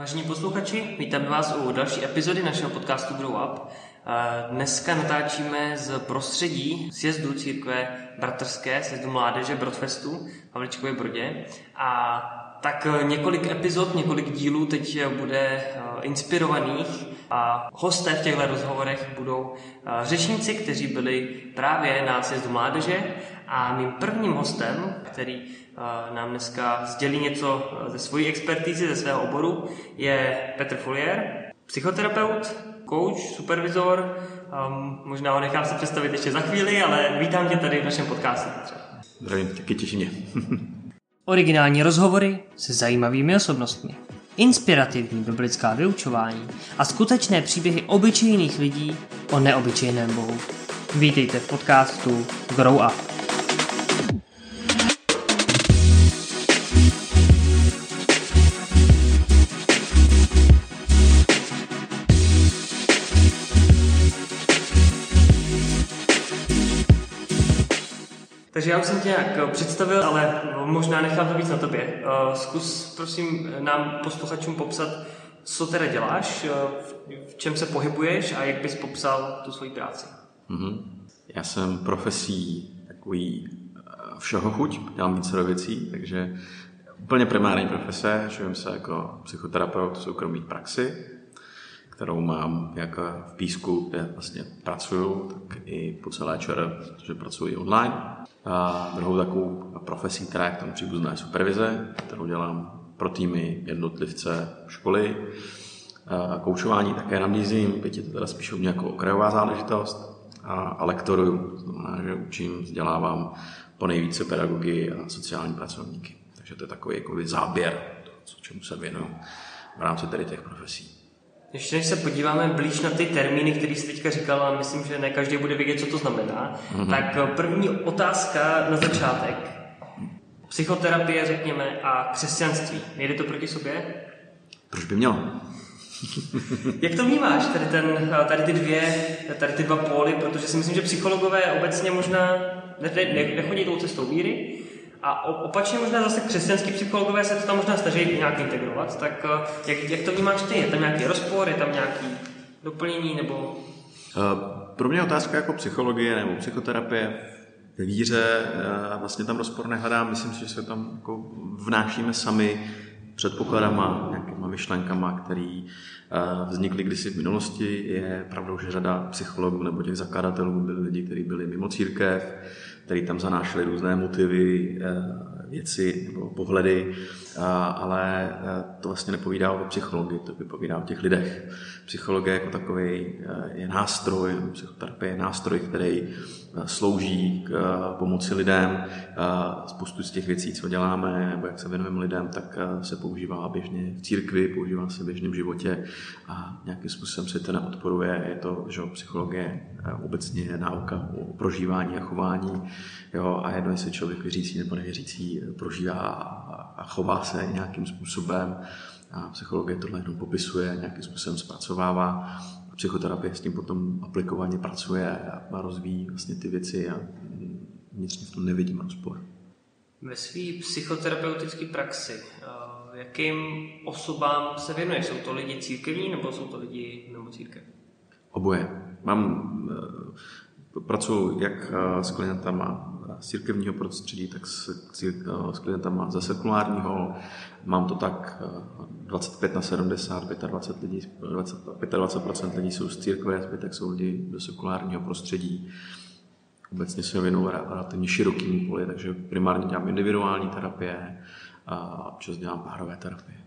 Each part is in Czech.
Vážení posluchači, vítáme vás u další epizody našeho podcastu Grow Up. Dneska natáčíme z prostředí sjezdu církve bratrské, sjezdu mládeže Brodfestu v Havličkově Brodě. A tak několik epizod, několik dílů teď bude eh, inspirovaných a hosté v těchto rozhovorech budou eh, řečníci, kteří byli právě na sjezdu mládeže a mým prvním hostem, který eh, nám dneska sdělí něco ze svojí expertízy, ze svého oboru, je Petr Folier, psychoterapeut, coach, supervizor. Um, možná ho nechám se představit ještě za chvíli, ale vítám tě tady v našem podcastu. Zdravím, taky těší mě. Originální rozhovory se zajímavými osobnostmi, inspirativní biblická vyučování a skutečné příběhy obyčejných lidí o neobyčejném Bohu. Vítejte v podcastu Grow Up. Takže já už jsem tě nějak eh, představil, ale možná nechám to víc na tobě. Eh, zkus prosím nám posluchačům popsat, co teda děláš, eh, v čem se pohybuješ a jak bys popsal tu svoji práci. Mm-hmm. Já jsem profesí takový všeho chuť, dělám více věcí, takže úplně primární profese, živím se jako psychoterapeut v soukromé praxi, kterou mám jak v Písku, kde vlastně pracuju, tak i po celé ČR, protože pracuji online. A druhou takovou profesí, která je k tomu příbuzná, je supervize, kterou dělám pro týmy, jednotlivce, školy. A koučování také nabízím, byť je to teda spíš u mě jako okrajová záležitost. A, a lektoruju, to znamená, že učím, vzdělávám po nejvíce pedagogy a sociální pracovníky. Takže to je takový záběr, toho, čemu se věnuju v rámci tady těch profesí. Ještě než se podíváme blíž na ty termíny, které jsi teďka říkal, a myslím, že ne každý bude vědět, co to znamená, mm-hmm. tak eh, první otázka na začátek. Psychoterapie, řekněme, a křesťanství. Nejde to proti sobě? Proč by mělo? Jak to vnímáš, tady, ten, eh, tady ty dvě, tady ty dva póly, protože si myslím, že psychologové obecně možná nechodí tou cestou víry, a opačně možná zase křesťanský psychologové se to tam možná snaží nějak integrovat, tak eh, jak, jak to vnímáš ty? Je tam nějaký rozpor, je tam nějaký doplnění nebo... Eh, pro mě otázka jako psychologie nebo psychoterapie ve víře, eh, vlastně tam rozpor nehledám, myslím si, že se tam jako vnášíme sami předpokladama, nějakýma myšlenkama, které vznikly kdysi v minulosti. Je pravdou, že řada psychologů nebo těch zakladatelů byli lidi, kteří byli mimo církev, který tam zanášeli různé motivy, eh, věci nebo pohledy, ale eh, to vlastně nepovídá o psychologii, to vypovídá o těch lidech. Psychologie jako takový eh, je nástroj, psychoterapie je nástroj, který slouží k pomoci lidem. Spoustu z těch věcí, co děláme, nebo jak se věnujeme lidem, tak se používá běžně v církvi, používá se v životě a nějakým způsobem se to neodporuje. Je to, že psychologie obecně je náuka o prožívání a chování jo, a jedno, jestli člověk věřící nebo nevěřící prožívá a chová se nějakým způsobem. A psychologie tohle jenom popisuje, nějakým způsobem zpracovává. Psychoterapie s tím potom aplikovaně pracuje a rozvíjí vlastně ty věci a vnitřně v tom nevidím rozpor. Ve své psychoterapeutické praxi, eh, jakým osobám se věnuje? Jsou to lidi církevní nebo jsou to lidi mimo církev? Oboje. Mám, eh, pracuji jak eh, s klientama z církevního prostředí, tak s, s klientama ze sekulárního. Mám to tak 25 na 70, 25 lidí, 25% lidí jsou z církve, zbytek jsou lidi do sekulárního prostředí. Obecně se věnuju relativně širokým poli, takže primárně dělám individuální terapie a občas dělám párové terapie.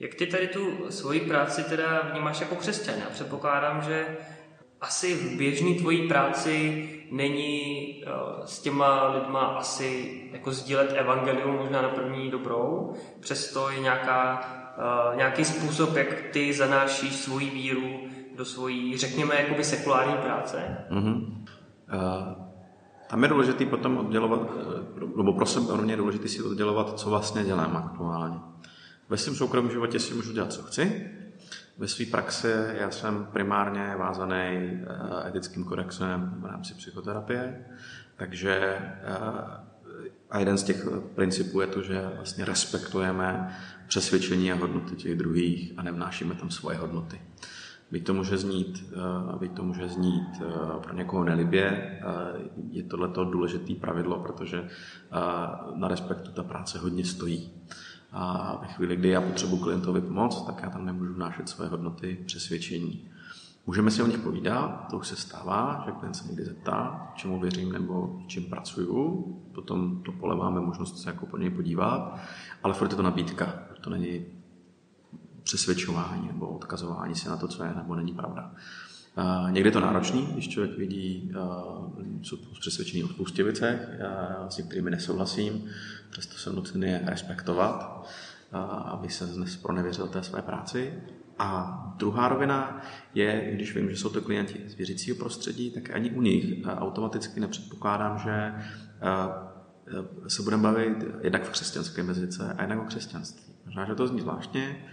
Jak ty tady tu svoji práci teda vnímáš jako křesťan? Já předpokládám, že asi v běžné tvojí práci není uh, s těma lidma asi jako sdílet evangelium možná na první dobrou, přesto je nějaká, uh, nějaký způsob, jak ty zanášíš svoji víru do svojí, řekněme, jakoby sekulární práce? Mm-hmm. Uh, tam je důležité potom oddělovat, nebo pro sebe mě je důležité si oddělovat, co vlastně dělám aktuálně. Ve svém soukromém životě si můžu dělat, co chci, ve své praxi já jsem primárně vázaný eh, etickým kodexem v rámci psychoterapie, takže eh, A jeden z těch principů je to, že vlastně respektujeme přesvědčení a hodnoty těch druhých a nevnášíme tam svoje hodnoty. Byť to může znít, eh, byť to může znít pro někoho nelibě, je tohleto důležitý pravidlo, protože na respektu ta práce hodně stojí. A ve chvíli, kdy já potřebuji klientovi pomoct, tak já tam nemůžu vnášet své hodnoty, přesvědčení. Můžeme si o nich povídat, to už se stává, že klient se někdy zeptá, čemu věřím nebo čím pracuju, potom to pole máme možnost se jako po něj podívat, ale furt je to nabídka, to není přesvědčování nebo odkazování se na to, co je nebo není pravda. Někdy je to náročný, když člověk vidí, jsou přesvědčený o spoustě věcech, s některými nesouhlasím, přesto jsem nucený je respektovat, aby se dnes pronevěřil té své práci. A druhá rovina je, když vím, že jsou to klienti z věřícího prostředí, tak ani u nich automaticky nepředpokládám, že se budeme bavit jednak v křesťanské jazyce a jednak o křesťanství. Možná, že to zní zvláštně,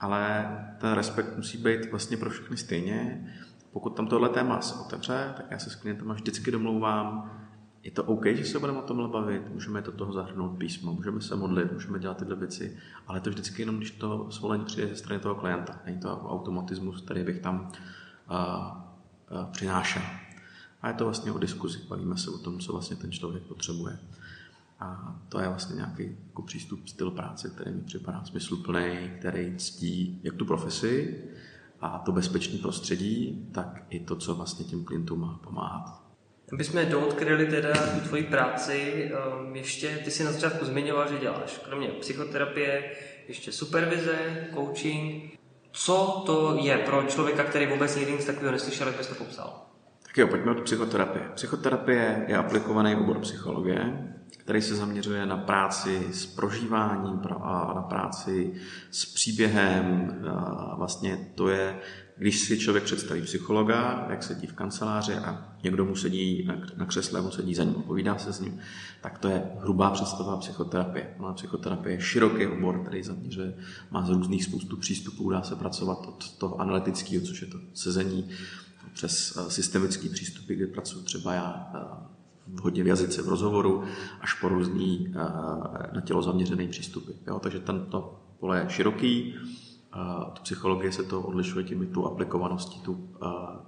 ale ten respekt musí být vlastně pro všechny stejně. Pokud tam tohle téma se otevře, tak já se s klientem vždycky domlouvám, je to OK, že se budeme o tomhle bavit, můžeme do toho zahrnout písmo, můžeme se modlit, můžeme dělat tyhle věci, ale to vždycky jenom, když to svolení přijde ze strany toho klienta. Není to jako automatismus, který bych tam uh, uh, přinášel. A je to vlastně o diskuzi. Bavíme se o tom, co vlastně ten člověk potřebuje. A to je vlastně nějaký jako přístup, styl práce, který mi připadá smysluplný, který ctí jak tu profesi a to bezpečné prostředí, tak i to, co vlastně těm klientům má pomáhat. Aby jsme doodkryli teda tu tvoji práci, um, ještě ty si na začátku zmiňoval, že děláš kromě psychoterapie ještě supervize, coaching. Co to je pro člověka, který vůbec nikdy nic takového neslyšel, jak bys to popsal? Tak jo, pojďme od psychoterapie. Psychoterapie je aplikovaný obor psychologie, který se zaměřuje na práci s prožíváním a na práci s příběhem. Vlastně to je, když si člověk představí psychologa, jak sedí v kanceláři a někdo mu sedí na křesle, mu sedí za ním, povídá se s ním, tak to je hrubá představa psychoterapie. No psychoterapie je široký obor, který zaměřuje, má z různých spoustu přístupů, dá se pracovat od toho analytického, což je to sezení, přes eh, systemický přístupy, kdy pracuji třeba já eh, hodně v jazyce v rozhovoru, až po různý na tělo zaměřený přístupy. Jo? Takže tento pole je široký, tu psychologie se to odlišuje tím tu aplikovaností, tu,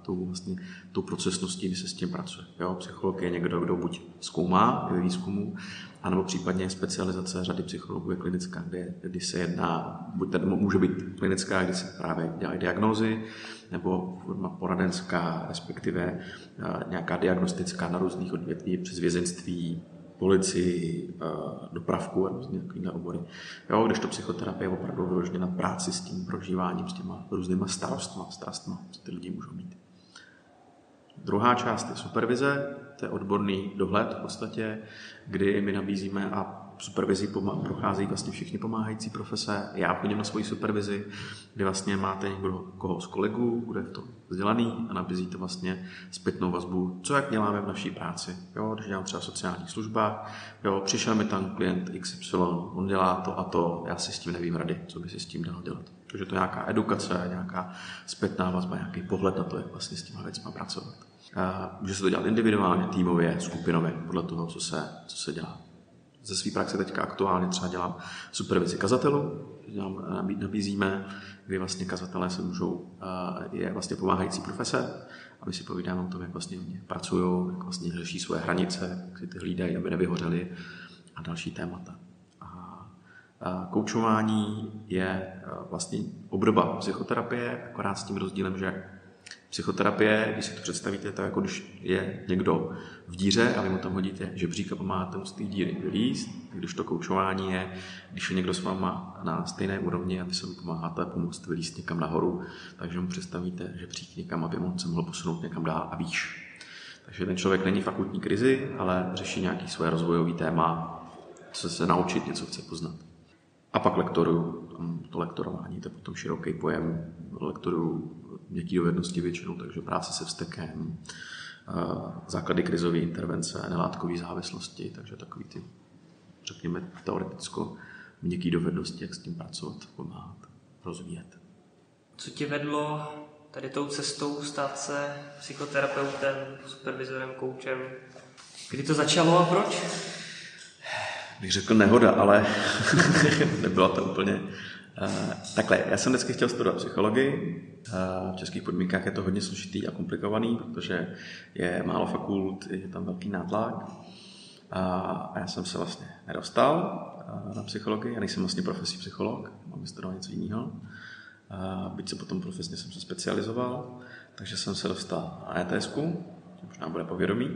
tu, vlastně, tu procesností, kdy se s tím pracuje. Jo? Psycholog je někdo, kdo buď zkoumá ve výzkumu, anebo případně specializace řady psychologů je klinická, kde, kdy se jedná, buď tady může být klinická, kdy se právě dělají diagnózy, nebo forma poradenská, respektive nějaká diagnostická na různých odvětví přes vězenství, policii, dopravku a různé takové obory. Jo, když to psychoterapie je opravdu vyloženě na práci s tím prožíváním, s těma různýma starostma, strastma, co ty lidi můžou mít. Druhá část je supervize, to je odborný dohled v podstatě, kdy my nabízíme a supervizi prochází vlastně všichni pomáhající profese. Já chodím na svoji supervizi, kdy vlastně máte někdo, koho z kolegů, bude to vzdělaný a nabízíte vlastně zpětnou vazbu, co jak děláme v naší práci. Jo, když dělám třeba sociální služba, jo, přišel mi tam klient XY, on dělá to a to, já si s tím nevím rady, co by si s tím dal dělat. Takže to je nějaká edukace, nějaká zpětná vazba, nějaký pohled na to, jak vlastně s těma věcmi pracovat. Může se to dělat individuálně, týmově, skupinově, podle toho, co se, co se dělá. Ze své praxe teďka aktuálně třeba dělám supervizi kazatelů, dělám, nabízíme, kdy vlastně kazatelé se můžou, je vlastně pomáhající profese, aby si povídáme o tom, jak vlastně oni pracují, jak vlastně řeší svoje hranice, jak si ty hlídají, aby nevyhořeli a další témata. A koučování je vlastně obdoba psychoterapie, akorát s tím rozdílem, že Psychoterapie, když si to představíte, tak jako když je někdo v díře a vy mu tam hodíte žebřík a pomáháte mu z té díry vylíst, když to koučování je, když je někdo s váma na stejné úrovni a vy se mu pomáháte pomoct vylíst někam nahoru, takže mu představíte žebřík někam, aby mu se mohl posunout někam dál a výš. Takže ten člověk není v akutní krizi, ale řeší nějaký svoje rozvojový téma, chce se naučit, něco chce poznat. A pak lektoruju. To lektorování to je potom široký pojem. Lektoruju měkké dovednosti většinou, takže práce se vztekem, základy krizové intervence, nelátkové závislosti, takže takový ty, řekněme, teoreticko měkké dovednosti, jak s tím pracovat, pomáhat, rozvíjet. Co ti vedlo tady tou cestou stát se psychoterapeutem, supervizorem, koučem? Kdy to začalo a proč? bych řekl nehoda, ale nebyla to úplně. Uh, takhle, já jsem vždycky chtěl studovat psychologii. Uh, v českých podmínkách je to hodně složitý a komplikovaný, protože je málo fakult, je tam velký nátlak. Uh, a já jsem se vlastně nedostal na psychologii, já nejsem vlastně profesí psycholog, mám vystudovat něco jiného. Byť se potom profesně jsem se specializoval, takže jsem se dostal na ETS, možná bude povědomí.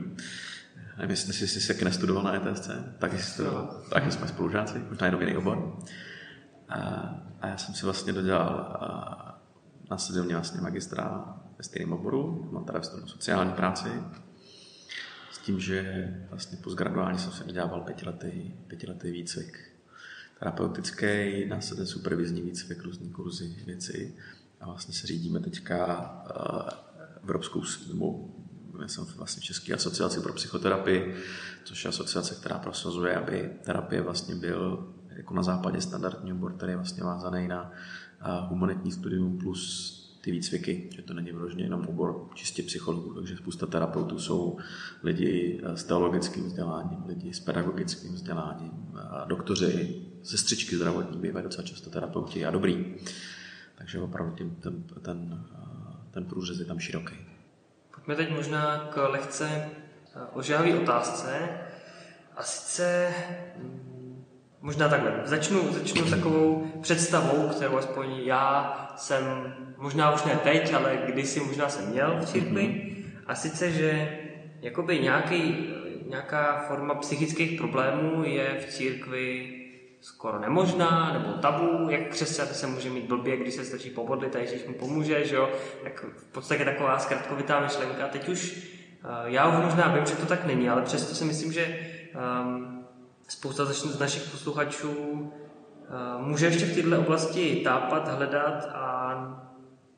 Nevím, jestli jsi se nestudoval na ETSC, taky, studoval, taky jsme spolužáci, možná jenom jiný obor. A, já jsem si vlastně dodělal, následně mě vlastně magistra ve stejném oboru, mám tady studoval sociální práci, s tím, že vlastně postgraduálně jsem se dodělával pětiletý, pětiletý výcvik terapeutický, následně supervizní výcvik, různý kurzy, věci. A vlastně se řídíme teďka Evropskou, já jsem vlastně v České asociaci pro psychoterapii, což je asociace, která prosazuje, aby terapie vlastně byl jako na západě standardní obor, který je vlastně vázaný na humanitní studium plus ty výcviky, že to není vyloženě jenom obor čistě psychologů, takže spousta terapeutů jsou lidi s teologickým vzděláním, lidi s pedagogickým vzděláním, doktoři, sestřičky zdravotní bývají docela často terapeuti a dobrý. Takže opravdu ten, ten, ten, ten průřez je tam široký. Pojďme teď možná k lehce eh, ožávé otázce. A sice možná takhle. Začnu, začnu takovou představou, kterou aspoň já jsem, možná už ne teď, ale kdysi možná jsem měl v církvi. Mm-hmm. A sice, že jakoby nějaký, nějaká forma psychických problémů je v církvi skoro nemožná, nebo tabu, jak křesťan se může mít blbě, když se stačí pobodlit a Ježíš mu pomůže, že jo? Jak v podstatě taková zkratkovitá myšlenka. Teď už, uh, já už možná vím, že to tak není, ale přesto si myslím, že um, spousta z našich posluchačů uh, může ještě v této oblasti tápat, hledat a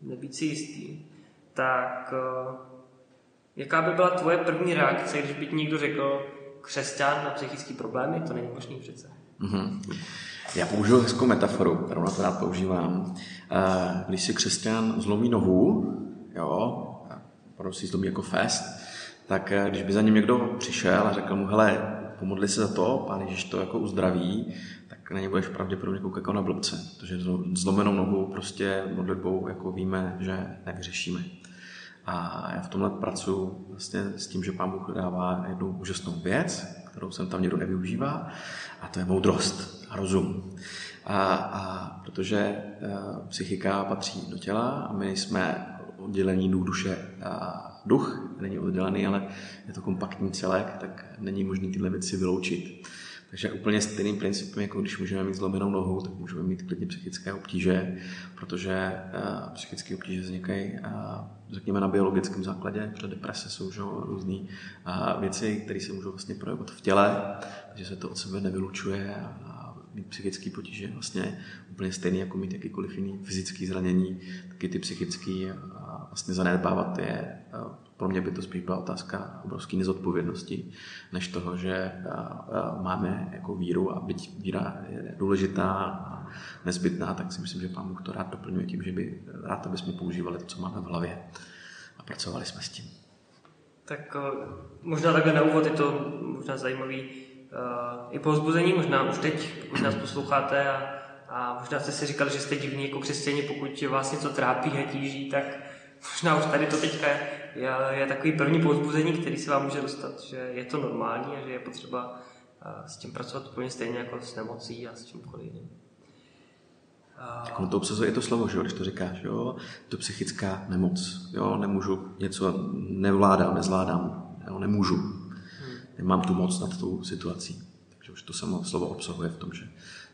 nebýt si jistý. Tak uh, jaká by byla tvoje první reakce, když by ti někdo řekl křesťan na psychické problémy? To není možný přece. Mm-hmm. Já použiju hezkou metaforu, kterou na to rád používám. Eh, když si křesťan zlomí nohu, jo, opravdu si zlomí jako fest, tak eh, když by za ním někdo přišel a řekl mu, hele, pomodli se za to, pán Ježíš to jako uzdraví, tak na ně budeš pravděpodobně koukat jako na blbce, protože zlomenou nohu prostě modlitbou jako víme, že nevyřešíme. A já v tomhle pracuji vlastně s tím, že pán Bůh dává jednu úžasnou věc, kterou jsem tam někdo nevyužívá, a to je moudrost a rozum. A, a protože a, e, psychika patří do těla a my jsme oddělení duch, duše a duch, není oddělený, ale je to kompaktní celek, tak není možné tyhle věci vyloučit. Takže úplně stejným principem, jako když můžeme mít zlomenou nohu, tak můžeme mít klidně psychické obtíže, protože uh, psychické obtíže vznikají, uh, řekněme, na biologickém základě, protože deprese jsou že, různé uh, věci, které se můžou vlastně projevovat v těle, takže se to od sebe nevylučuje a mít psychické potíže vlastně úplně stejný, jako mít jakýkoliv jiný fyzický zranění, taky ty psychické vlastně zanedbávat je pro mě by to spíš byla otázka obrovské nezodpovědnosti, než toho, že máme jako víru a byť víra je důležitá a nezbytná, tak si myslím, že Pán Bůh to rád doplňuje tím, že by rád, aby jsme používali to, co máme v hlavě a pracovali jsme s tím. Tak možná takhle na úvod je to možná zajímavý i povzbuzení, možná už teď, pokud nás posloucháte a, a možná jste si říkali, že jste divní jako křesťani, pokud vás něco trápí a tíží, tak možná už tady to teďka je, je takový první povzbuzení, který se vám může dostat, že je to normální a že je potřeba s tím pracovat úplně stejně jako s nemocí a s čímkoliv jiným. Tak ono to obsazuje to slovo, že jo, když to říkáš, jo, to psychická nemoc, jo, nemůžu něco, nevládám, nezvládám, jo, nemůžu, hmm. nemám tu moc nad tou situací. Takže už to samo slovo obsahuje v tom, že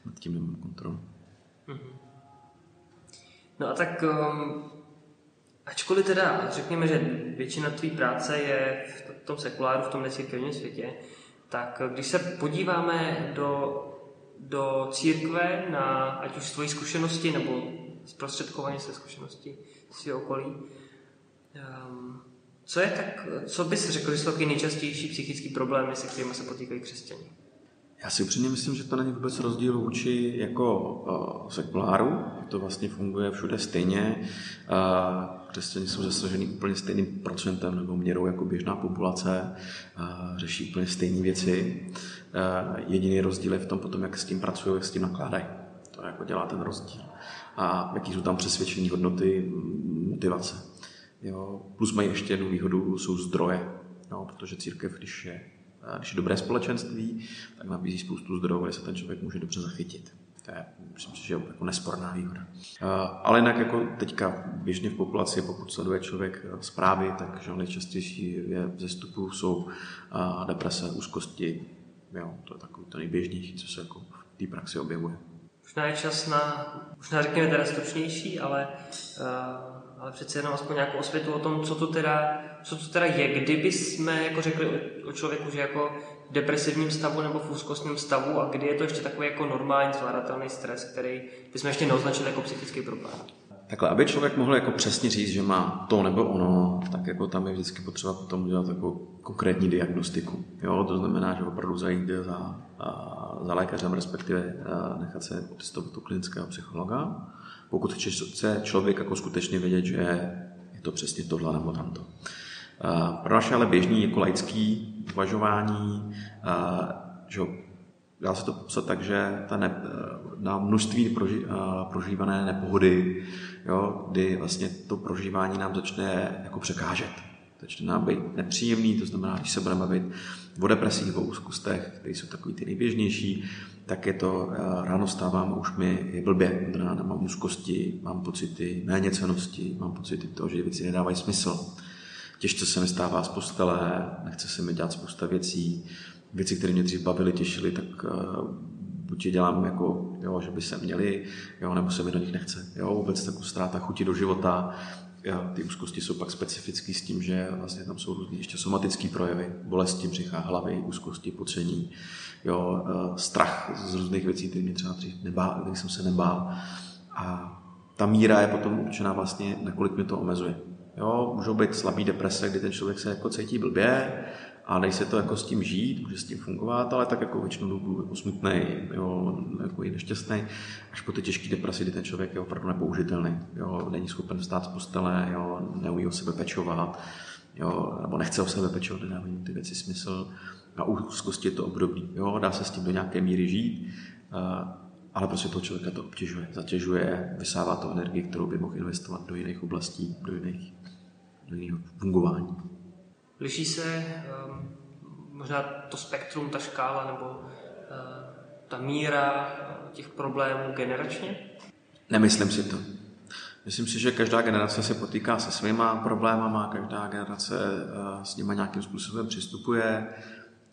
nad tím nemám kontrolu. Hmm. No a tak um, Ačkoliv teda řekněme, že většina tvé práce je v tom sekuláru, v tom necírkevním světě, tak když se podíváme do, do církve na ať už svoji zkušenosti nebo zprostředkování se zkušenosti svého okolí, um, co je tak, co bys řekl, že jsou nejčastější psychické problémy, se kterými se potýkají křesťané? Já si upřímně myslím, že to není vůbec rozdíl vůči jako uh, sekuláru. To vlastně funguje všude stejně. Uh, křesťani jsou zasažený úplně stejným procentem nebo měrou jako běžná populace. Řeší úplně stejné věci. Jediný rozdíl je v tom potom, jak s tím pracují, jak s tím nakládají. To jako dělá ten rozdíl. A jaký jsou tam přesvědčení hodnoty, motivace. Jo. Plus mají ještě jednu výhodu, jsou zdroje. Jo, protože církev, když je když je dobré společenství, tak nabízí spoustu zdrojů, kde se ten člověk může dobře zachytit. Je, myslím si, že je jako nesporná výhoda. Ale jinak jako teďka běžně v populaci, pokud sleduje člověk eh, zprávy, tak že nejčastější je zestupu jsou deprese, úzkosti. Jo, to je takový to nejběžnější, co se jako v té praxi objevuje. Možná je čas na, možná řekněme teda stručnější, ale, ale přece jenom aspoň nějakou osvětu o tom, co to teda co to teda je, kdyby jsme jako řekli o, o člověku, že jako depresivním stavu nebo v úzkostním stavu a kdy je to ještě takový jako normální zvládatelný stres, který bychom ještě neoznačili jako psychický problém. Takhle, aby člověk mohl jako přesně říct, že má to nebo ono, tak jako tam je vždycky potřeba potom udělat jako konkrétní diagnostiku. Jo, to znamená, že opravdu zajít za, za lékařem, respektive nechat se testovat u klinického psychologa, pokud chce člověk jako skutečně vědět, že je to přesně tohle nebo tamto. Pro naše ale běžný jako laický uvažování, že dá se to popsat tak, že ta ne, na množství proži, prožívané nepohody, jo, kdy vlastně to prožívání nám začne jako překážet. Začne nám být nepříjemný, to znamená, když se budeme bavit o depresích, o úzkostech, které jsou takový ty nejběžnější, tak je to, ráno stávám, už mi je blbě, od rána mám úzkosti, mám pocity méněcenosti, mám pocity toho, že věci nedávají smysl těžce se mi stává z postele, nechce se mi dělat spousta věcí, věci, které mě dřív bavily, těšily, tak uh, buď je dělám jako, jo, že by se měli, jo, nebo se mi do nich nechce. Jo, vůbec takovou ztráta chuti do života. Ty úzkosti jsou pak specifický s tím, že vlastně tam jsou různé ještě somatické projevy, bolesti břicha, hlavy, úzkosti, potření, jo, uh, strach z různých věcí, které mě třeba dřív nebál, který jsem se nebál. A ta míra je potom určená vlastně, nakolik mě to omezuje. Jo, můžou být slabý deprese, kdy ten člověk se jako cítí blbě a dej se to jako s tím žít, může s tím fungovat, ale tak jako většinou dobu jako smutný, jo, jako nešťastný, až po ty těžké depresi, kdy ten člověk je opravdu nepoužitelný, jo, není schopen vstát z postele, jo, neumí o sebe pečovat, jo, nebo nechce o sebe pečovat, nedávají ty věci smysl. A u úzkosti je to období, jo, dá se s tím do nějaké míry žít, ale prostě toho člověka to obtěžuje, zatěžuje, vysává to energii, kterou by mohl investovat do jiných oblastí, do jiných do fungování. Liší se um, možná to spektrum, ta škála nebo uh, ta míra těch problémů generačně? Nemyslím si to. Myslím si, že každá generace se potýká se svýma problémama, každá generace uh, s nimi nějakým způsobem přistupuje,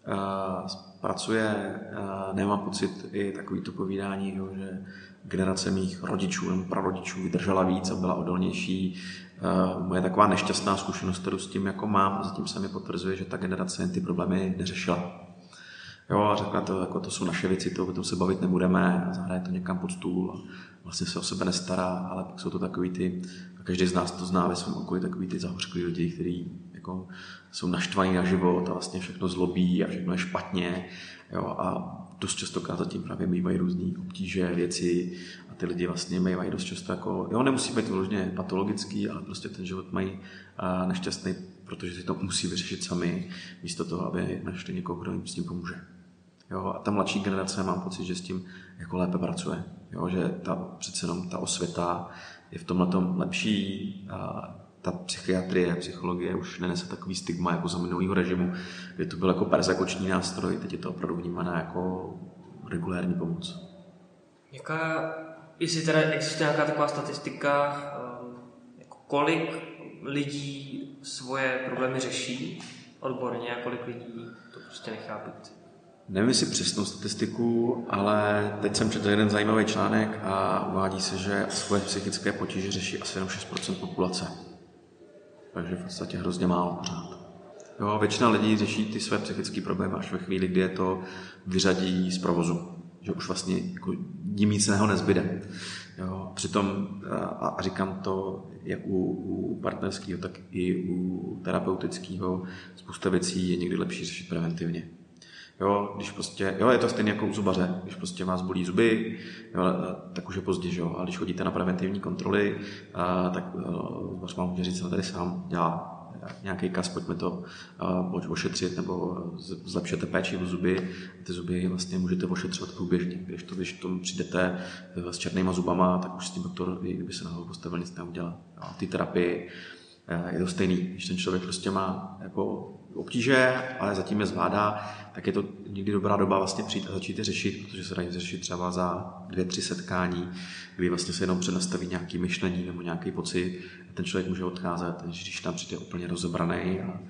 uh, pracuje. Uh, nemám pocit i takový to povídání, jo, že generace mých rodičů nebo prarodičů vydržela víc a byla odolnější. Uh, moje taková nešťastná zkušenost, kterou s tím jako mám, zatím se mi potvrzuje, že ta generace ty problémy neřešila. Jo, a řekla to, jako to jsou naše věci, to o tom se bavit nebudeme, a zahraje to někam pod stůl a vlastně se o sebe nestará, ale pak jsou to takový ty, a každý z nás to zná ve svém okolí, takový ty zahořklí lidi, kteří jako jsou naštvaní na život a vlastně všechno zlobí a všechno je špatně. Jo, a dost často zatím právě mývají různé obtíže, věci ty lidi vlastně mývají dost často jako, jo, nemusí být vyloženě patologický, ale prostě ten život mají nešťastný, protože si to musí vyřešit sami, místo toho, aby našli někoho, kdo jim s tím pomůže. Jo, a ta mladší generace mám pocit, že s tím jako lépe pracuje. Jo, že ta, přece jenom ta osvěta je v tomhle tom lepší. A ta psychiatrie, psychologie už nenese takový stigma jako za minulého režimu, kdy to byl jako persekuční nástroj, teď je to opravdu vnímané jako regulární pomoc. Jaká, jestli teda existuje nějaká taková statistika, ehm, jako kolik lidí svoje problémy řeší odborně a kolik lidí to prostě nechá být? Nevím si přesnou statistiku, ale teď jsem četl jeden zajímavý článek a uvádí se, že svoje psychické potíže řeší asi jenom 6% populace. Takže v podstatě hrozně málo pořád. Jo, většina lidí řeší ty své psychické problémy až ve chvíli, kdy je to vyřadí z provozu. Že už vlastně jako ním nic jiného nezbyde. Jo, přitom, a, říkám to jak u, u partnerského, tak i u terapeutického, spousta věcí je někdy lepší řešit preventivně. Jo, když prostě, jo, je to stejné jako u zubaře, když prostě vás bolí zuby, jo, tak už je pozdě, že jo, a když chodíte na preventivní kontroly, a, tak zubař vám může říct, tady sám dělá nějaký kas, pojďme to uh, ošetřit nebo zlepšete péči o zuby. Ty zuby vlastně můžete ošetřovat průběžně. Když to, když tomu přijdete s černýma zubama, tak už s tím doktor, kdyby se na to postavil, nic neudělá. Ty terapie je to stejný. Když ten člověk prostě má jako obtíže, ale zatím je zvládá, tak je to někdy dobrá doba vlastně přijít a začít je řešit, protože se dají řešit třeba za dvě, tři setkání, kdy vlastně se jenom přenastaví nějaký myšlení nebo nějaký pocit a ten člověk může odcházet, když tam přijde úplně rozebraný a,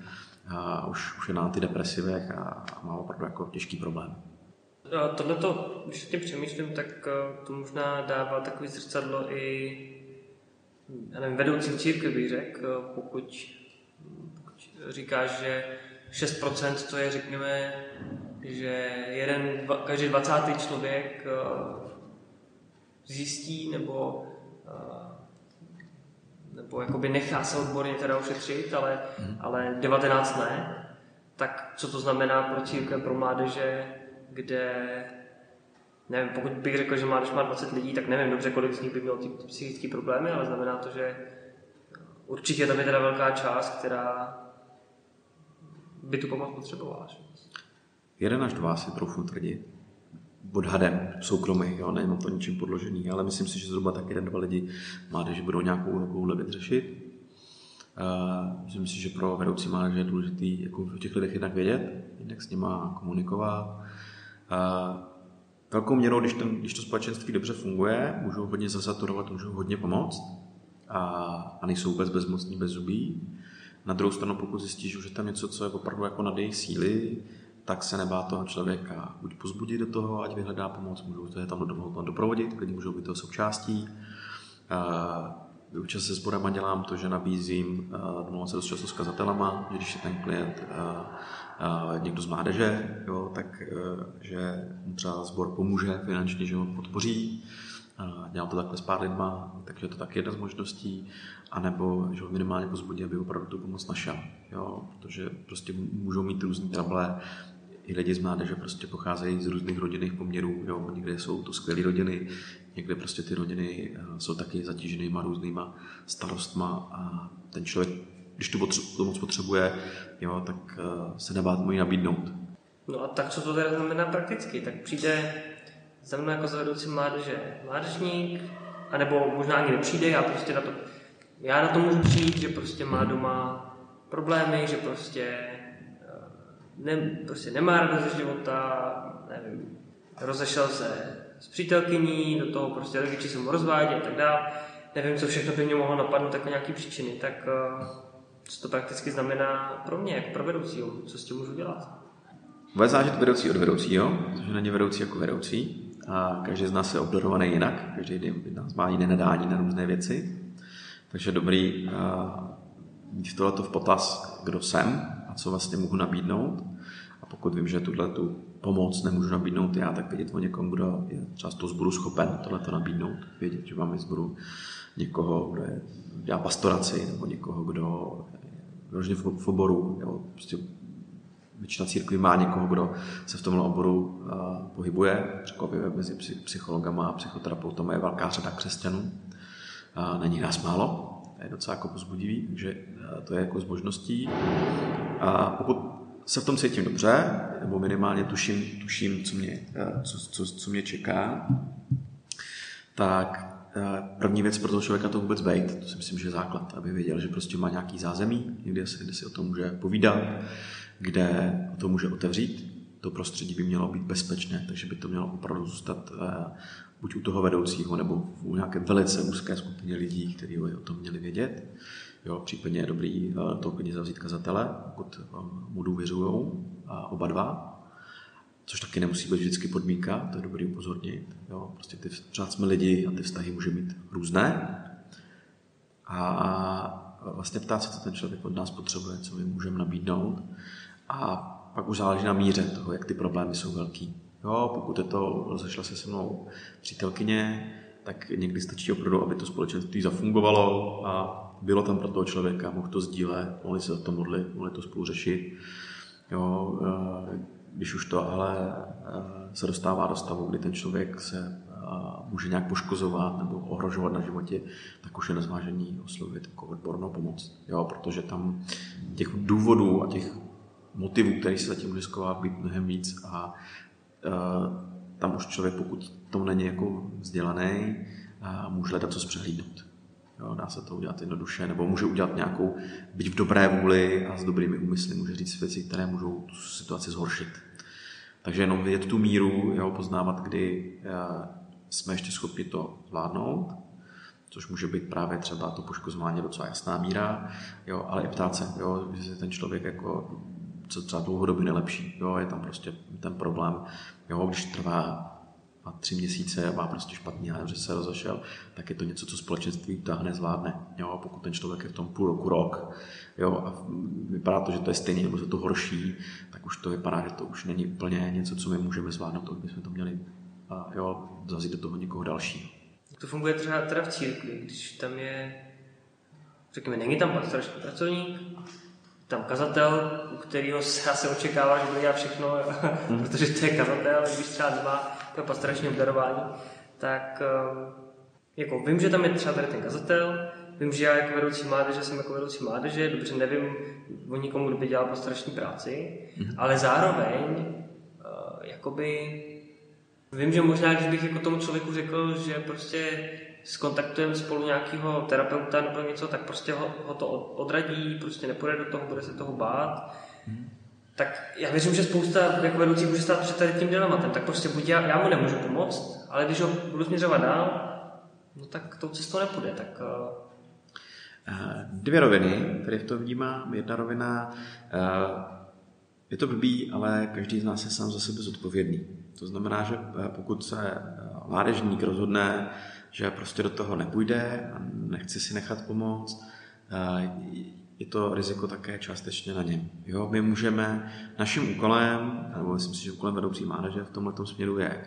a už, už je na antidepresivech a, a má opravdu jako těžký problém. Tohle to, když tím přemýšlím, tak eh, to možná dává takový zrcadlo i já nevím, vedoucí církve bych řekl, pokud říkáš, že 6% to je, řekněme, že jeden, každý 20. člověk eh, zjistí nebo, eh, nebo jakoby nechá se odborně teda ošetřit, ale, hmm. ale 19 ne, tak co to znamená pro církve, pro mládeže, kde nevím, pokud bych řekl, že mládež má 20 lidí, tak nevím dobře, kolik z nich by mělo ty psychické problémy, ale znamená to, že určitě tam je teda velká část, která by tu pomoc potřebovala. Že? Jeden až dva si trochu tvrdit. Odhadem, soukromý, jo, nemám to ničím podložený, ale myslím si, že zhruba tak jeden, dva lidi mládeže budou nějakou takovou věc řešit. Uh, myslím si, že pro vedoucí mládeže je důležité jako v těch lidech jednak vědět, jednak s nima komunikovat. Uh, velkou měrou, když, ten, když to společenství dobře funguje, můžou hodně zasaturovat, můžou hodně pomoct a, a nejsou vůbec bezmocní, bez zubí. Na druhou stranu, pokud zjistíš, že tam něco, co je opravdu jako nad jejich síly, tak se nebá toho člověka buď pozbudit do toho, ať vyhledá pomoc, můžou to je tam, tam doprovodit, klidně můžou být toho součástí. Určitě se sborem dělám to, že nabízím, domluvám se dost často s kazatelama, že když je ten klient někdo z mládeže, jo, tak že třeba sbor pomůže finančně, že ho podpoří. Dělám to takhle s pár lidma, takže je to tak jedna z možností, anebo že ho minimálně pozbudí, aby opravdu tu pomoc našel. Jo, protože prostě můžou mít různé trable, i lidi z mládeže prostě pocházejí z různých rodinných poměrů, jo, někde jsou to skvělé rodiny, někde prostě ty rodiny jsou taky zatíženýma různýma starostma a ten člověk když tu pomoc potřebuje, jo, tak uh, se nebát mu ji nabídnout. No a tak co to teda znamená prakticky? Tak přijde za mnou jako za vedoucí mládeže mládežník, anebo možná ani nepřijde, já prostě na to, já na to můžu přijít, že prostě má doma problémy, že prostě, eh, ne, prostě nemá radost ze života, nevím, rozešel se s přítelkyní, do toho prostě rodiči se mu rozvádí a tak dále. Nevím, co všechno by mě mohlo napadnout jako nějaký příčiny, tak uh, co to prakticky znamená pro mě, jako pro vedoucího, co s tím můžu dělat. Bude záležet vedoucí od vedoucího, protože není vedoucí jako vedoucí a každý z nás je obdarovaný jinak, každý z nás má jiné nadání na různé věci, takže dobrý mít tohleto v potaz, kdo jsem a co vlastně mohu nabídnout. A pokud vím, že tuhle tu pomoc nemůžu nabídnout já, tak vědět o někom, kdo je toho zboru schopen tohleto nabídnout. Vědět, že máme zboru někoho, kdo je, dělá pastoraci, nebo někoho, kdo v, v oboru. Jo. Prostě většina církví má někoho, kdo se v tomhle oboru uh, pohybuje. Překvapivě mezi psychologama a psychoterapeutama je velká řada křesťanů. Uh, není nás málo, je docela jako pozbudivý, takže uh, to je jako z možností. A pokud se v tom cítím dobře, nebo minimálně tuším, tuším co, mě, co, co, co mě čeká, tak Eh, první věc pro toho člověka to vůbec být, to si myslím, že je základ, aby věděl, že prostě má nějaký zázemí, někde si, kde si o tom může povídat, kde to může otevřít. To prostředí by mělo být bezpečné, takže by to mělo opravdu zůstat eh, buď u toho vedoucího, nebo u nějaké velice úzké skupině lidí, kteří o tom měli vědět. Jo, případně je dobrý eh, to klidně zavřít kazatele, pokud mu důvěřují oba dva, což taky nemusí být vždycky podmínka, to je dobrý upozornit. Jo, prostě ty, pořád jsme lidi a ty vztahy může mít různé. A vlastně ptát se, co ten člověk od nás potřebuje, co my můžeme nabídnout. A pak už záleží na míře toho, jak ty problémy jsou velký. Jo, pokud je to, rozešla se se mnou přítelkyně, tak někdy stačí opravdu, aby to společenství zafungovalo a bylo tam pro toho člověka, mohl to sdílet, mohli se o tom modlit, mohli to spolu řešit. Jo, když už to ale se dostává do stavu, kdy ten člověk se může nějak poškozovat nebo ohrožovat na životě, tak už je nezvážení oslovit jako odbornou pomoc. Jo, protože tam těch důvodů a těch motivů, který se zatím může skovat, být mnohem víc a tam už člověk, pokud tomu není jako vzdělaný, může hledat co zpřehlídnout. Jo, dá se to udělat jednoduše, nebo může udělat nějakou, být v dobré vůli a s dobrými úmysly, může říct věci, které můžou tu situaci zhoršit. Takže jenom vědět tu míru, jo, poznávat, kdy eh, jsme ještě schopni to zvládnout, což může být právě třeba to poškozování docela jasná míra, jo, ale i ptát se, jo, že ten člověk jako co třeba dlouhodobě nelepší, jo, je tam prostě ten problém, jo, když trvá a tři měsíce a má prostě špatný a že se rozešel, tak je to něco, co společenství táhne, zvládne. Jo? Pokud ten člověk je v tom půl roku, rok jo? a vypadá to, že to je stejný nebo se to horší, tak už to vypadá, že to už není úplně něco, co my můžeme zvládnout, to bychom to měli a, jo, zazít do toho někoho dalšího. To funguje třeba teda v církvi, když tam je, řekněme, není tam pracovník, tam kazatel, u kterého se asi očekává, že bude dělat všechno, hmm. protože to je kazatel, když třeba nemá to pastorační obdarování, tak ehm, jako vím, že tam je třeba tady ten kazatel, vím, že já jako vedoucí mládeže jsem jako vedoucí mládeže, dobře nevím o nikomu, kdo by dělal pastorační práci, mm-hmm. ale zároveň uh, jakoby vím, že možná, když bych jako tomu člověku řekl, že prostě skontaktujeme spolu nějakého terapeuta nebo něco, tak prostě ho, ho to odradí, prostě nepůjde do toho, bude se toho bát. Mm-hmm tak já věřím, že spousta jako vedoucí může stát před tady tím dilematem. Tak prostě buď já, já mu nemůžu pomoct, ale když ho budu směřovat dál, no tak tou cestou nepůjde. Tak, uh... Dvě roviny, které v tom vnímám. Jedna rovina, uh, je to blbý, ale každý z nás je sám za sebe zodpovědný. To znamená, že pokud se mládežník rozhodne, že prostě do toho nepůjde a nechce si nechat pomoct, je to riziko také částečně na něm. Jo, my můžeme, naším úkolem, nebo myslím si, že úkolem vedoucí mládeže v tomto směru je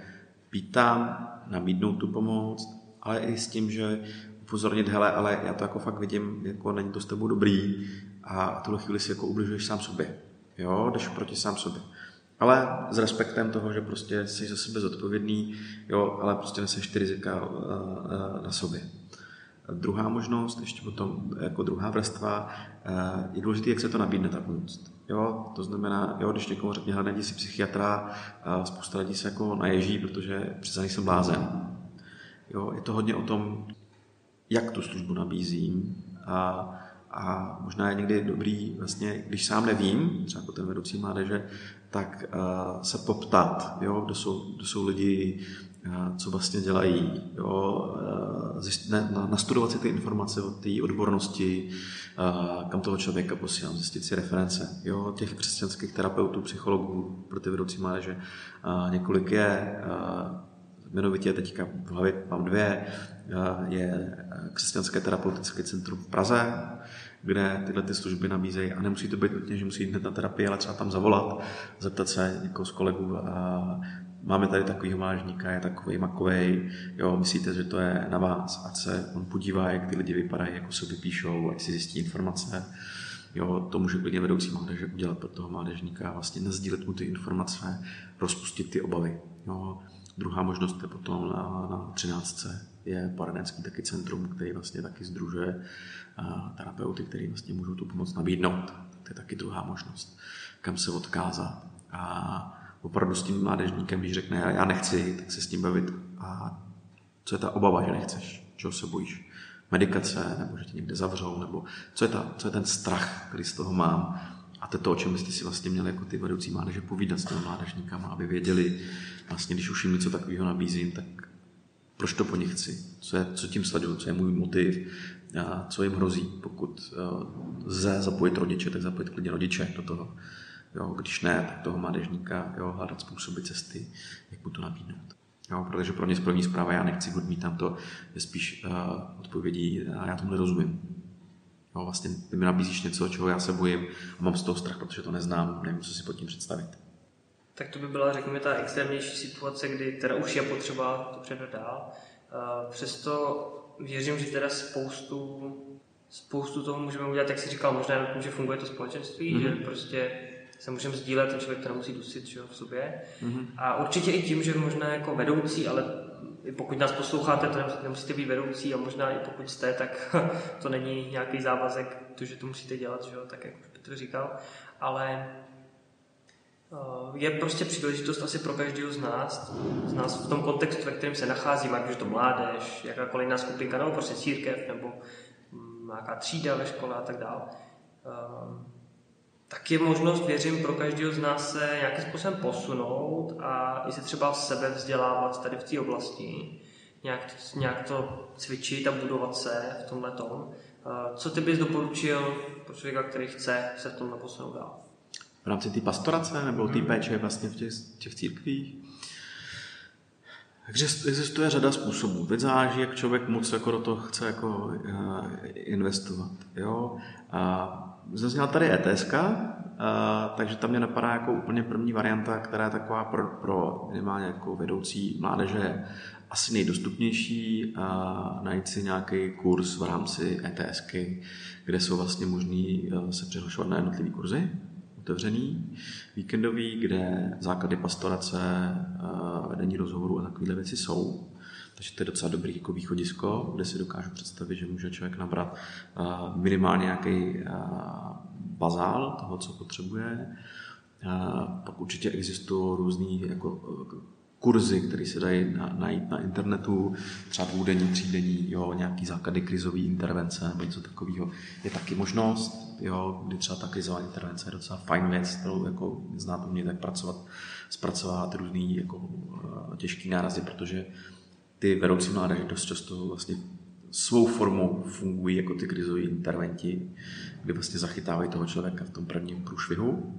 být tam, nabídnout tu pomoc, ale i s tím, že upozornit, hele, ale já to jako fakt vidím, jako není to s tebou dobrý a tuhle chvíli si jako ubližuješ sám sobě. Jo, jdeš proti sám sobě. Ale s respektem toho, že prostě jsi za sebe zodpovědný, jo, ale prostě neseš ty rizika uh, uh, na sobě. Druhá možnost, ještě potom jako druhá vrstva, eh, je důležité, jak se to nabídne ta pomoc. Jo, to znamená, jo, když někomu řekne, hledaj si psychiatra, spousta lidí se jako naježí, protože přece nejsem blázen. Jo, je to hodně o tom, jak tu službu nabízím a, a možná je někdy dobrý, vlastně, když sám nevím, třeba jako ten vedoucí mládeže, tak uh, se poptat, jo, kdo, jsou, kdo jsou lidi, co vlastně dělají, jo, ne, nastudovat si ty informace o té odbornosti, kam toho člověka posílám, zjistit si reference. Jo, těch křesťanských terapeutů, psychologů pro ty vedoucí mládeže několik je, jmenovitě teďka v hlavě mám dvě, je Křesťanské terapeutické centrum v Praze, kde tyhle ty služby nabízejí a nemusí to být nutně, že musí jít hned na terapii, ale třeba tam zavolat, zeptat se někoho z kolegů a máme tady takovýho mážníka, je takový makovej, jo, myslíte, že to je na vás, ať se on podívá, jak ty lidi vypadají, jako se vypíšou, ať si zjistí informace. Jo, to může klidně vedoucí mládeže udělat pro toho mládežníka, vlastně nezdílet mu ty informace, rozpustit ty obavy. Jo. Druhá možnost je potom na, na 13. je poradenský taky centrum, který vlastně taky združuje terapeuty, který vlastně můžou tu pomoc nabídnout. To je taky druhá možnost, kam se odkázat. A opravdu s tím mládežníkem, když řekne, já nechci, tak se s tím bavit. A co je ta obava, že nechceš? Čeho se bojíš? Medikace, nebo že tě někde zavřou, nebo co je, ta, co je ten strach, který z toho mám? A to je to, o čem byste si vlastně měli jako ty vedoucí mládeže povídat s těmi mládežníkama, aby věděli, vlastně, když už jim něco takového nabízím, tak proč to po nich chci, co, je, co tím sleduju, co je můj motiv, a co jim hrozí. Pokud uh, lze zapojit rodiče, tak zapojit klidně rodiče do toho. Jo, když ne, tak toho mládežníka jo, hledat způsoby cesty, jak mu to nabídnout. Jo, protože pro mě první zpráva, já nechci odmítám to, je spíš uh, odpovědí, a já tomu nerozumím. Jo, vlastně ty mi nabízíš něco, čeho já se bojím a mám z toho strach, protože to neznám, nevím, co si pod tím představit. Tak to by byla, řekněme, ta extrémnější situace, kdy teda už je potřeba to předat dál. Uh, přesto věřím, že teda spoustu, spoustu toho můžeme udělat, jak jsi říkal, možná tím, že funguje to společenství, mm-hmm. že prostě se můžeme sdílet, ten člověk to nemusí dusit že jo, v sobě. Mm-hmm. A určitě i tím, že možná jako vedoucí, ale i pokud nás posloucháte, to nemusíte být vedoucí a možná i pokud jste, tak to není nějaký závazek, to, že to musíte dělat, že jo, tak jak Petr říkal. Ale eh, je prostě příležitost asi pro každého z nás, z nás v tom kontextu, ve kterém se nacházíme, ať už to mládež, jakákoliv jiná skupinka, nebo prostě církev, nebo mm, nějaká třída ve škole a tak dále eh, tak je možnost, věřím, pro každého z nás se nějakým způsobem posunout a i se třeba sebe vzdělávat tady v té oblasti, nějak, nějak to cvičit a budovat se v tomhle tom. Co ty bys doporučil pro člověka, který chce se v tomhle posunout dál? V rámci té pastorace nebo té péče vlastně v těch, těch církvích? Takže existuje řada způsobů. Teď záleží, jak člověk moc jako do toho chce jako eh, investovat. Jo? A Zazněla tady ETSK, takže tam mě napadá jako úplně první varianta, která je taková pro, pro minimálně jako vedoucí mládeže asi nejdostupnější a najít si nějaký kurz v rámci ETSK, kde jsou vlastně možný e, se přihlašovat na jednotlivé kurzy, otevřený, víkendový, kde základy pastorace, e, vedení rozhovoru a takovéhle věci jsou. Takže to je docela dobrý jako východisko, kde si dokážu představit, že může člověk nabrat eh, minimálně nějaký eh, bazál toho, co potřebuje. Eh, pak určitě existují různé jako kurzy, které se dají najít na internetu, třeba dvoudenní, třídenní, jo, nějaký základy krizové intervence nebo něco takového. Je taky možnost, jo, kdy třeba ta krizová intervence je docela fajn věc, kterou jako znáte mě tak pracovat, zpracovat různý jako, těžký nárazy, protože ty vedoucí mládeže dost často vlastně svou formou fungují jako ty krizové interventi, kdy vlastně zachytávají toho člověka v tom prvním průšvihu.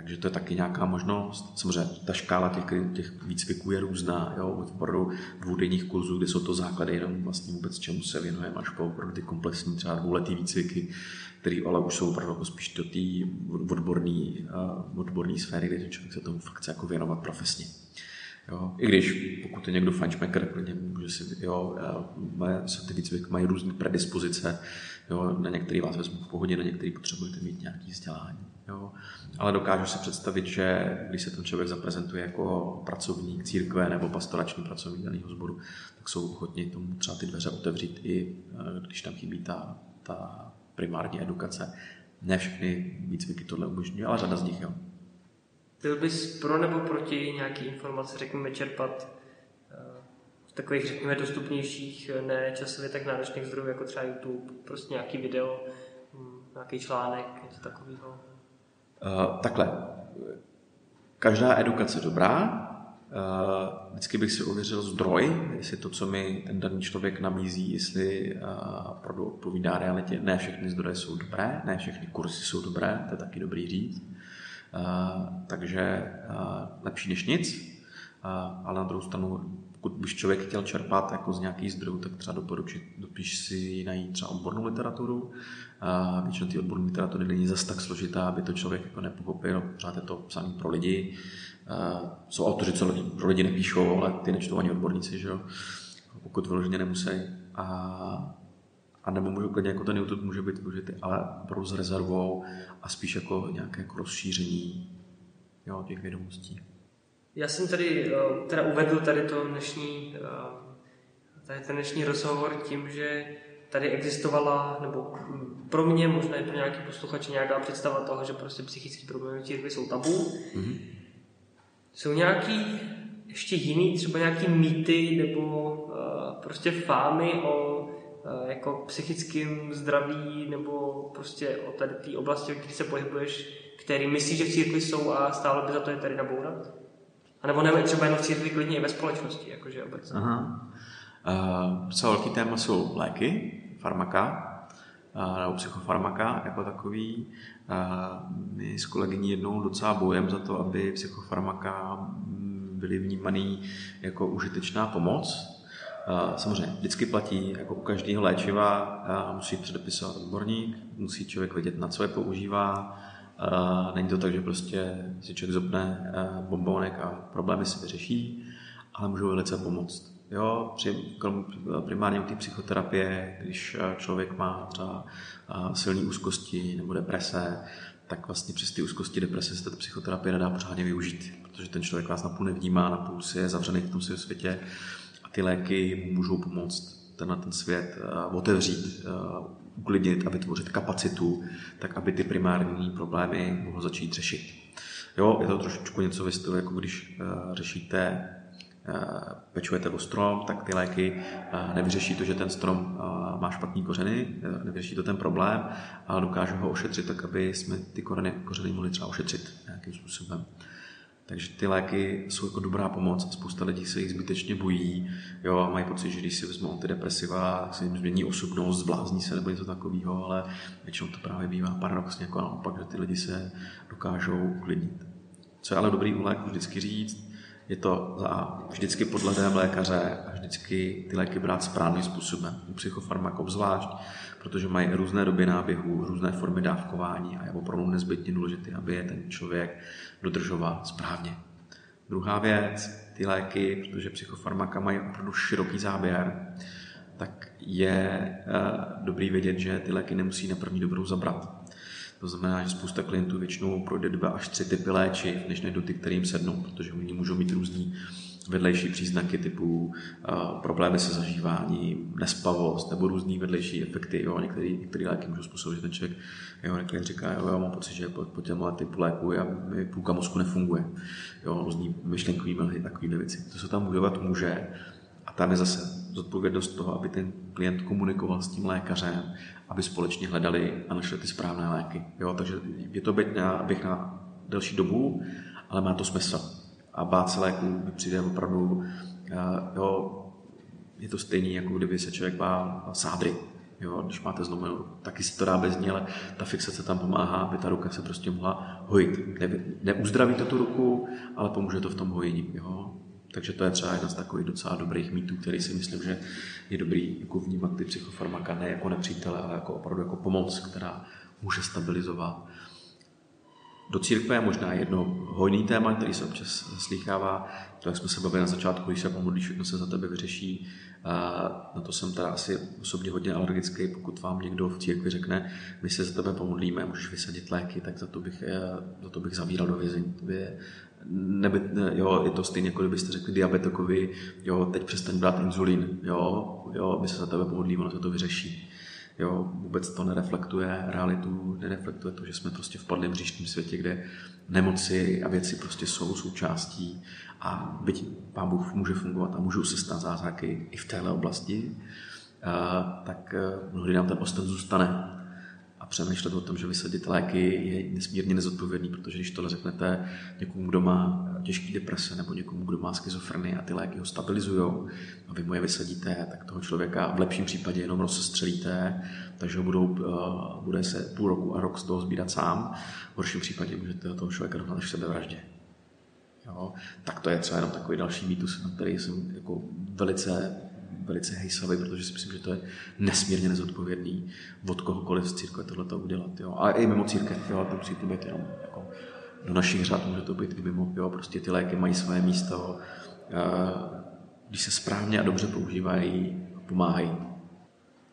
Takže to je taky nějaká možnost. Samozřejmě ta škála těch, těch výcviků je různá, jo, od opravdu dvoudenních kurzů, kde jsou to základy jenom vlastně vůbec čemu se věnujeme, až po opravdu ty komplexní třeba dvouletý výcviky, které ale už jsou opravdu jako spíš do té odborné odborný sféry, kde člověk se tomu fakt chce jako věnovat profesně. Jo. I když pokud je někdo fančmaker, klidně může si, jo, mají, se ty výcvik mají různé predispozice, jo, na některý vás vezmu v pohodě, na některý potřebujete mít nějaký vzdělání. Jo. Ale dokážu si představit, že když se ten člověk zaprezentuje jako pracovník církve nebo pastorační pracovník daného sboru, tak jsou ochotni tomu třeba ty dveře otevřít i eh, když tam chybí ta, ta primární edukace. Ne všechny výcviky tohle umožňují, ale řada z nich jo. Byl bys pro nebo proti nějaký informace, řekněme, čerpat eh, v takových, řekněme, dostupnějších, eh, ne časově tak náročných zdrojů, jako třeba YouTube, prostě nějaký video, hm, nějaký článek, něco takového? Uh, takhle. Každá edukace dobrá, Uh, vždycky bych si ověřil zdroj, jestli to, co mi ten daný člověk nabízí, jestli uh, opravdu odpovídá realitě. Ne všechny zdroje jsou dobré, ne všechny kursy jsou dobré, to je taky dobrý říct. Eh, takže eh, lepší než nic, eh, ale na druhou stranu, pokud byš člověk chtěl čerpat jako z nějakých zdrojů, tak třeba doporučit, dopíš si najít třeba odbornou literaturu. Většinou ty odborné literatury není zase tak složitá, aby to člověk jako nepochopil, třeba je to psaný pro lidi. Jsou autoři, co pro lidi nepíšou, ale ty nečtou ani odborníci, že jo? pokud vyloženě nemusí. A a nebo můžu klidně jako ten YouTube může být využitý, ale opravdu s rezervou a spíš jako nějaké jako rozšíření jo, těch vědomostí. Já jsem tady eh, teda uvedl tady to dnešní, eh, tady ten dnešní rozhovor tím, že tady existovala, nebo pro mě, možná je pro nějaký posluchač nějaká představa toho, že prostě psychické problémy v církvi jsou tabu. Mm-hmm. Jsou nějaký ještě jiný, třeba nějaký mýty nebo uh, prostě fámy o Eh, jako psychickým zdraví nebo prostě o tady té oblasti, které se pohybuješ, který myslíš, že v církvi jsou a stále by za to je tady nabourat? A nebo ne, třeba jenom v církvi, klidně i ve společnosti, jakože obecně. Aha. Uh, docela velký téma jsou léky, farmaka, uh, nebo psychofarmaka jako takový. Uh, my s kolegyní jednou docela bojem za to, aby psychofarmaka byly vnímaný jako užitečná pomoc, Samozřejmě vždycky platí, jako u každého léčiva, musí předepisovat odborník, musí člověk vědět, na co je používá. Není to tak, že prostě si člověk zopne bombonek a problémy si vyřeší, ale můžou velice pomoct. Jo, při, primárně u té psychoterapie, když člověk má třeba silné úzkosti nebo deprese, tak vlastně přes ty úzkosti deprese se ta psychoterapie nedá pořádně využít, protože ten člověk vás napůl nevnímá, napůl si je zavřený v tom svém světě a ty léky můžou pomoct tenhle ten svět otevřít, uklidnit a vytvořit kapacitu, tak aby ty primární problémy mohl začít řešit. Jo, je to trošičku něco ve stylu, jako když uh, řešíte pečujete o strom, tak ty léky nevyřeší to, že ten strom má špatný kořeny, nevyřeší to ten problém, ale dokážou ho ošetřit tak, aby jsme ty kořeny, kořeny mohli třeba ošetřit nějakým způsobem. Takže ty léky jsou jako dobrá pomoc. Spousta lidí se jich zbytečně bojí jo, a mají pocit, že když si vezmou antidepresiva, se jim změní osobnost, zblázní se nebo něco takového, ale většinou to právě bývá paradoxně jako naopak, že ty lidi se dokážou uklidnit. Co je ale dobrý u léku vždycky říct, je to za vždycky pod hledem lékaře a vždycky ty léky brát správným způsobem. U psychofarmak obzvlášť, protože mají různé doby náběhu, různé formy dávkování a je opravdu nezbytně důležité, aby je ten člověk dodržoval správně. Druhá věc, ty léky, protože psychofarmaka mají opravdu široký záběr, tak je uh, dobrý vědět, že ty léky nemusí na první dobrou zabrat. To znamená, že spousta klientů většinou projde dva až tři typy léčiv, než najdou ty, kterým sednou, protože oni můžou mít různý vedlejší příznaky typu uh, problémy se zažíváním, nespavost nebo různý vedlejší efekty. Jo. Některý, některý léky můžou způsobit, že ten člověk jo, klient říká, jo, já mám pocit, že po, po těmhle typu léku a mi půlka mozku nefunguje. Jo, různý myšlenkový mlhy, takové věci. To se tam budovat může. A tam je zase zodpovědnost toho, aby ten klient komunikoval s tím lékařem aby společně hledali a našli ty správné léky. Jo, takže je to být na, bych na delší dobu, ale má to smysl. A bát se léků přijde opravdu, jo, je to stejné, jako kdyby se člověk bál sádry. Jo, když máte zlomenou, taky se to dá bez ní, ale ta fixace tam pomáhá, aby ta ruka se prostě mohla hojit. Ne, neuzdraví to tu ruku, ale pomůže to v tom hojení. Jo. Takže to je třeba jedna z takových docela dobrých mýtů, který si myslím, že je dobrý jako vnímat ty psychofarmaka ne jako nepřítele, ale jako opravdu jako pomoc, která může stabilizovat. Do církve je možná jedno hojný téma, který se občas slýchává, to, jak jsme se bavili na začátku, když se pomodlíš, všechno se za tebe vyřeší. Na to jsem teda asi osobně hodně alergický, pokud vám někdo v církvi řekne, my se za tebe pomodlíme, můžeš vysadit léky, tak za to bych, za to bych zavíral do vězení. To je neby, jo, je to stejné, jako kdybyste řekli diabetokovi, jo, teď přestaň brát inzulín, jo, jo, my se za tebe pomodlíme, ono se to vyřeší. Jo, vůbec to nereflektuje realitu, nereflektuje to, že jsme prostě v padlém hříšném světě, kde nemoci a věci prostě jsou součástí a byť Pán Bůh může fungovat a můžou se stát zázraky i v téhle oblasti, tak eh, mnohdy nám ten osten zůstane přemýšlet o tom, že vysadit léky je nesmírně nezodpovědný, protože když tohle řeknete někomu, kdo má těžký deprese nebo někomu, kdo má schizofrenii a ty léky ho stabilizují a vy mu je vysadíte, tak toho člověka v lepším případě jenom rozsestřelíte, takže ho budou, uh, bude se půl roku a rok z toho sbírat sám. V horším případě můžete toho člověka dohnat až sebevraždě. Jo? Tak to je třeba jenom takový další mýtus, na který jsem jako velice velice hejsavý, protože si myslím, že to je nesmírně nezodpovědný od kohokoliv z církve tohle udělat. Jo. A i mimo církev, jo, to musí to být jenom jako do našich řad, může to být i mimo, jo, prostě ty léky mají své místo, když se správně a dobře používají, pomáhají.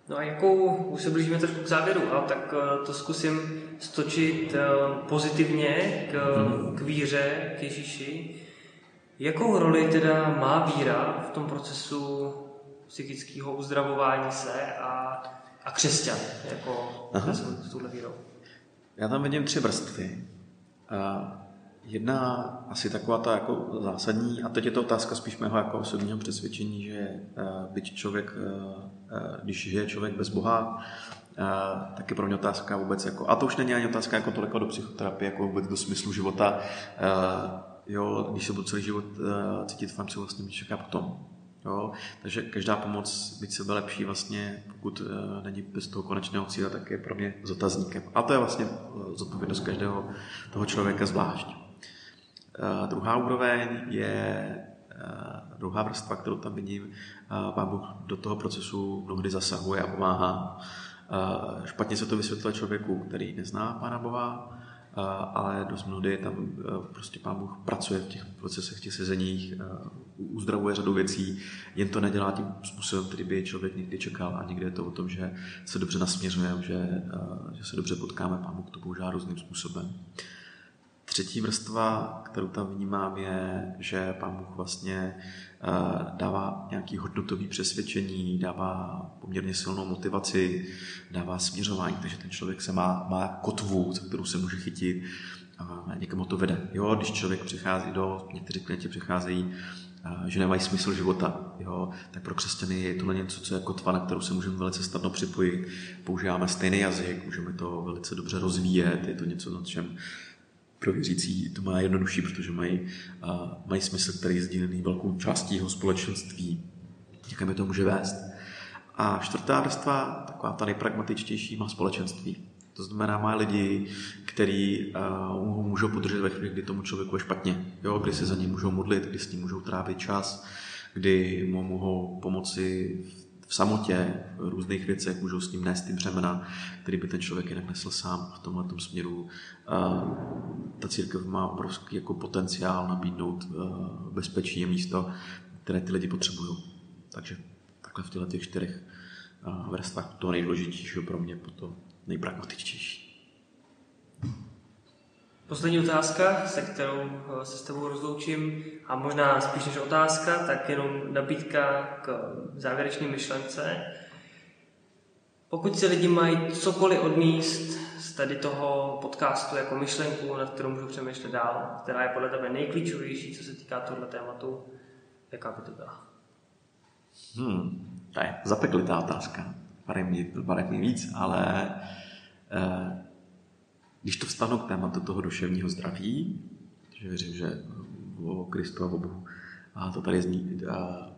No a jakou, už se blížíme trošku k závěru, a tak eh, to zkusím stočit eh, pozitivně k, mhm. k víře, k Ježíši. Jakou roli teda má víra v tom procesu psychického uzdravování se a, a křesťan, jako Aha. s touhle vírou? Já tam vidím tři vrstvy. Jedna asi taková ta jako zásadní, a teď je to otázka spíš mého jako osobního přesvědčení, že byť člověk, když žije člověk bez Boha, tak je pro mě otázka vůbec jako, a to už není ani otázka jako toliko do psychoterapie, jako vůbec do smyslu života, jo, když se budu celý život cítit fajn, co vlastně mě čeká potom. Jo? Takže každá pomoc, byť sebe lepší, vlastně, pokud uh, není bez toho konečného cíle, tak je pro mě s otazníkem. A to je vlastně uh, zodpovědnost každého toho člověka zvlášť. Uh, druhá úroveň je uh, druhá vrstva, kterou tam vidím. Uh, Pán Bůh do toho procesu mnohdy zasahuje a pomáhá. Uh, špatně se to vysvětluje člověku, který nezná Pána Boha, ale dost mnohdy tam prostě Pán Bůh pracuje v těch procesech, v těch sezeních, uzdravuje řadu věcí, jen to nedělá tím způsobem, který by člověk někdy čekal. A někdy je to o tom, že se dobře nasměřujeme, že, že se dobře potkáme, pán Bůh to používá různým způsobem. Třetí vrstva, kterou tam vnímám, je, že pán Bůh vlastně dává nějaký hodnotový přesvědčení, dává poměrně silnou motivaci, dává směřování, takže ten člověk se má, má kotvu, za kterou se může chytit. A někam to vede. Jo, když člověk přichází do, někteří klienti přicházejí, že nemají smysl života, jo, tak pro křesťany je tohle něco, co je kotva, na kterou se můžeme velice snadno připojit. Používáme stejný jazyk, můžeme to velice dobře rozvíjet, je to něco, na čem pro věřící to má jednodušší, protože mají, mají smysl, který je sdílený velkou částí jeho společenství. Někam je to může vést. A čtvrtá vrstva, taková ta nejpragmatičtější, má společenství. To znamená, má lidi, kteří uh, můžou podržet ve chvíli, kdy tomu člověku je špatně, jo? kdy se za ním můžou modlit, kdy s ním můžou trávit čas, kdy mu mohou pomoci v samotě, v různých věcech, můžou s ním nést ty břemena, který by ten člověk jinak nesl sám v tomhle směru. Uh, ta církev má obrovský jako potenciál nabídnout uh, bezpečí místo, které ty lidi potřebují. Takže takhle v těchto těch čtyřech uh, vrstvách to nejdůležitějšího pro mě, to nejpragmatičtější. Poslední otázka, se kterou eh, se s tebou rozloučím, a možná spíš než otázka, tak jenom nabídka k závěrečné myšlence. Pokud si lidi mají cokoliv odmíst z tady toho podcastu jako myšlenku, nad kterou můžu přemýšlet dál, která je podle tebe nejklíčovější, co se týká tohle tématu, jaká by to byla? Hmm, to je zapeklitá otázka. Barev mi víc, ale eh, když to vstanu k tématu toho duševního zdraví, že věřím, že o Kristu a o Bohu a to tady zní eh,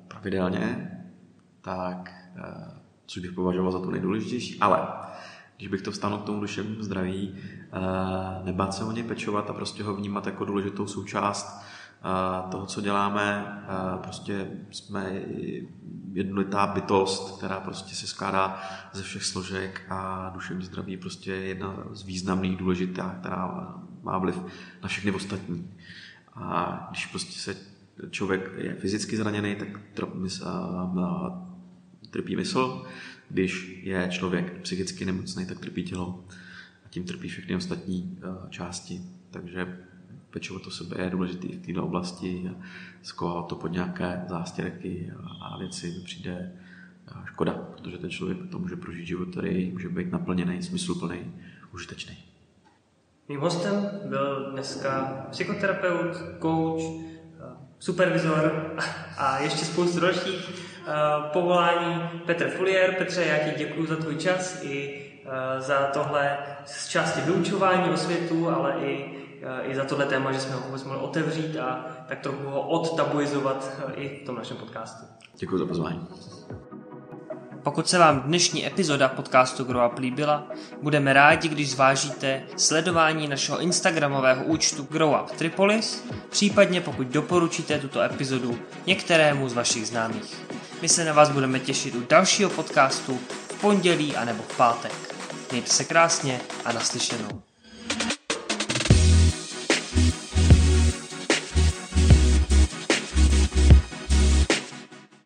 pravidelně, tak eh, což bych považoval za to nejdůležitější, ale když bych to vstal k tomu duševnímu zdraví, nebát se o ně pečovat a prostě ho vnímat jako důležitou součást toho, co děláme. Prostě jsme jednolitá bytost, která prostě se skládá ze všech složek a duševní zdraví je prostě jedna z významných důležitých, která má vliv na všechny ostatní. A když prostě se člověk je fyzicky zraněný, tak trpí mysl. Když je člověk psychicky nemocný, tak trpí tělo. A tím trpí všechny ostatní části. Takže pečovat o sebe je důležité v této oblasti. Skovat to pod nějaké zástěrky a věci mi přijde škoda, protože ten člověk to může prožít život, který může být naplněný, smysluplný, užitečný. Mým hostem byl dneska psychoterapeut, coach, supervizor a ještě spoustu dalších povolání Petr Fulier. Petře, já ti děkuji za tvůj čas i za tohle z části vyučování o světu, ale i i za tohle téma, že jsme ho vůbec mohli otevřít a tak trochu ho odtabuizovat eh, i v tom našem podcastu. Děkuji za pozvání. Pokud se vám dnešní epizoda podcastu Grow Up líbila, budeme rádi, když zvážíte sledování našeho instagramového účtu Grow Up Tripolis, případně pokud doporučíte tuto epizodu některému z vašich známých. My se na vás budeme těšit u dalšího podcastu v pondělí anebo v pátek. Mějte se krásně a naslyšenou.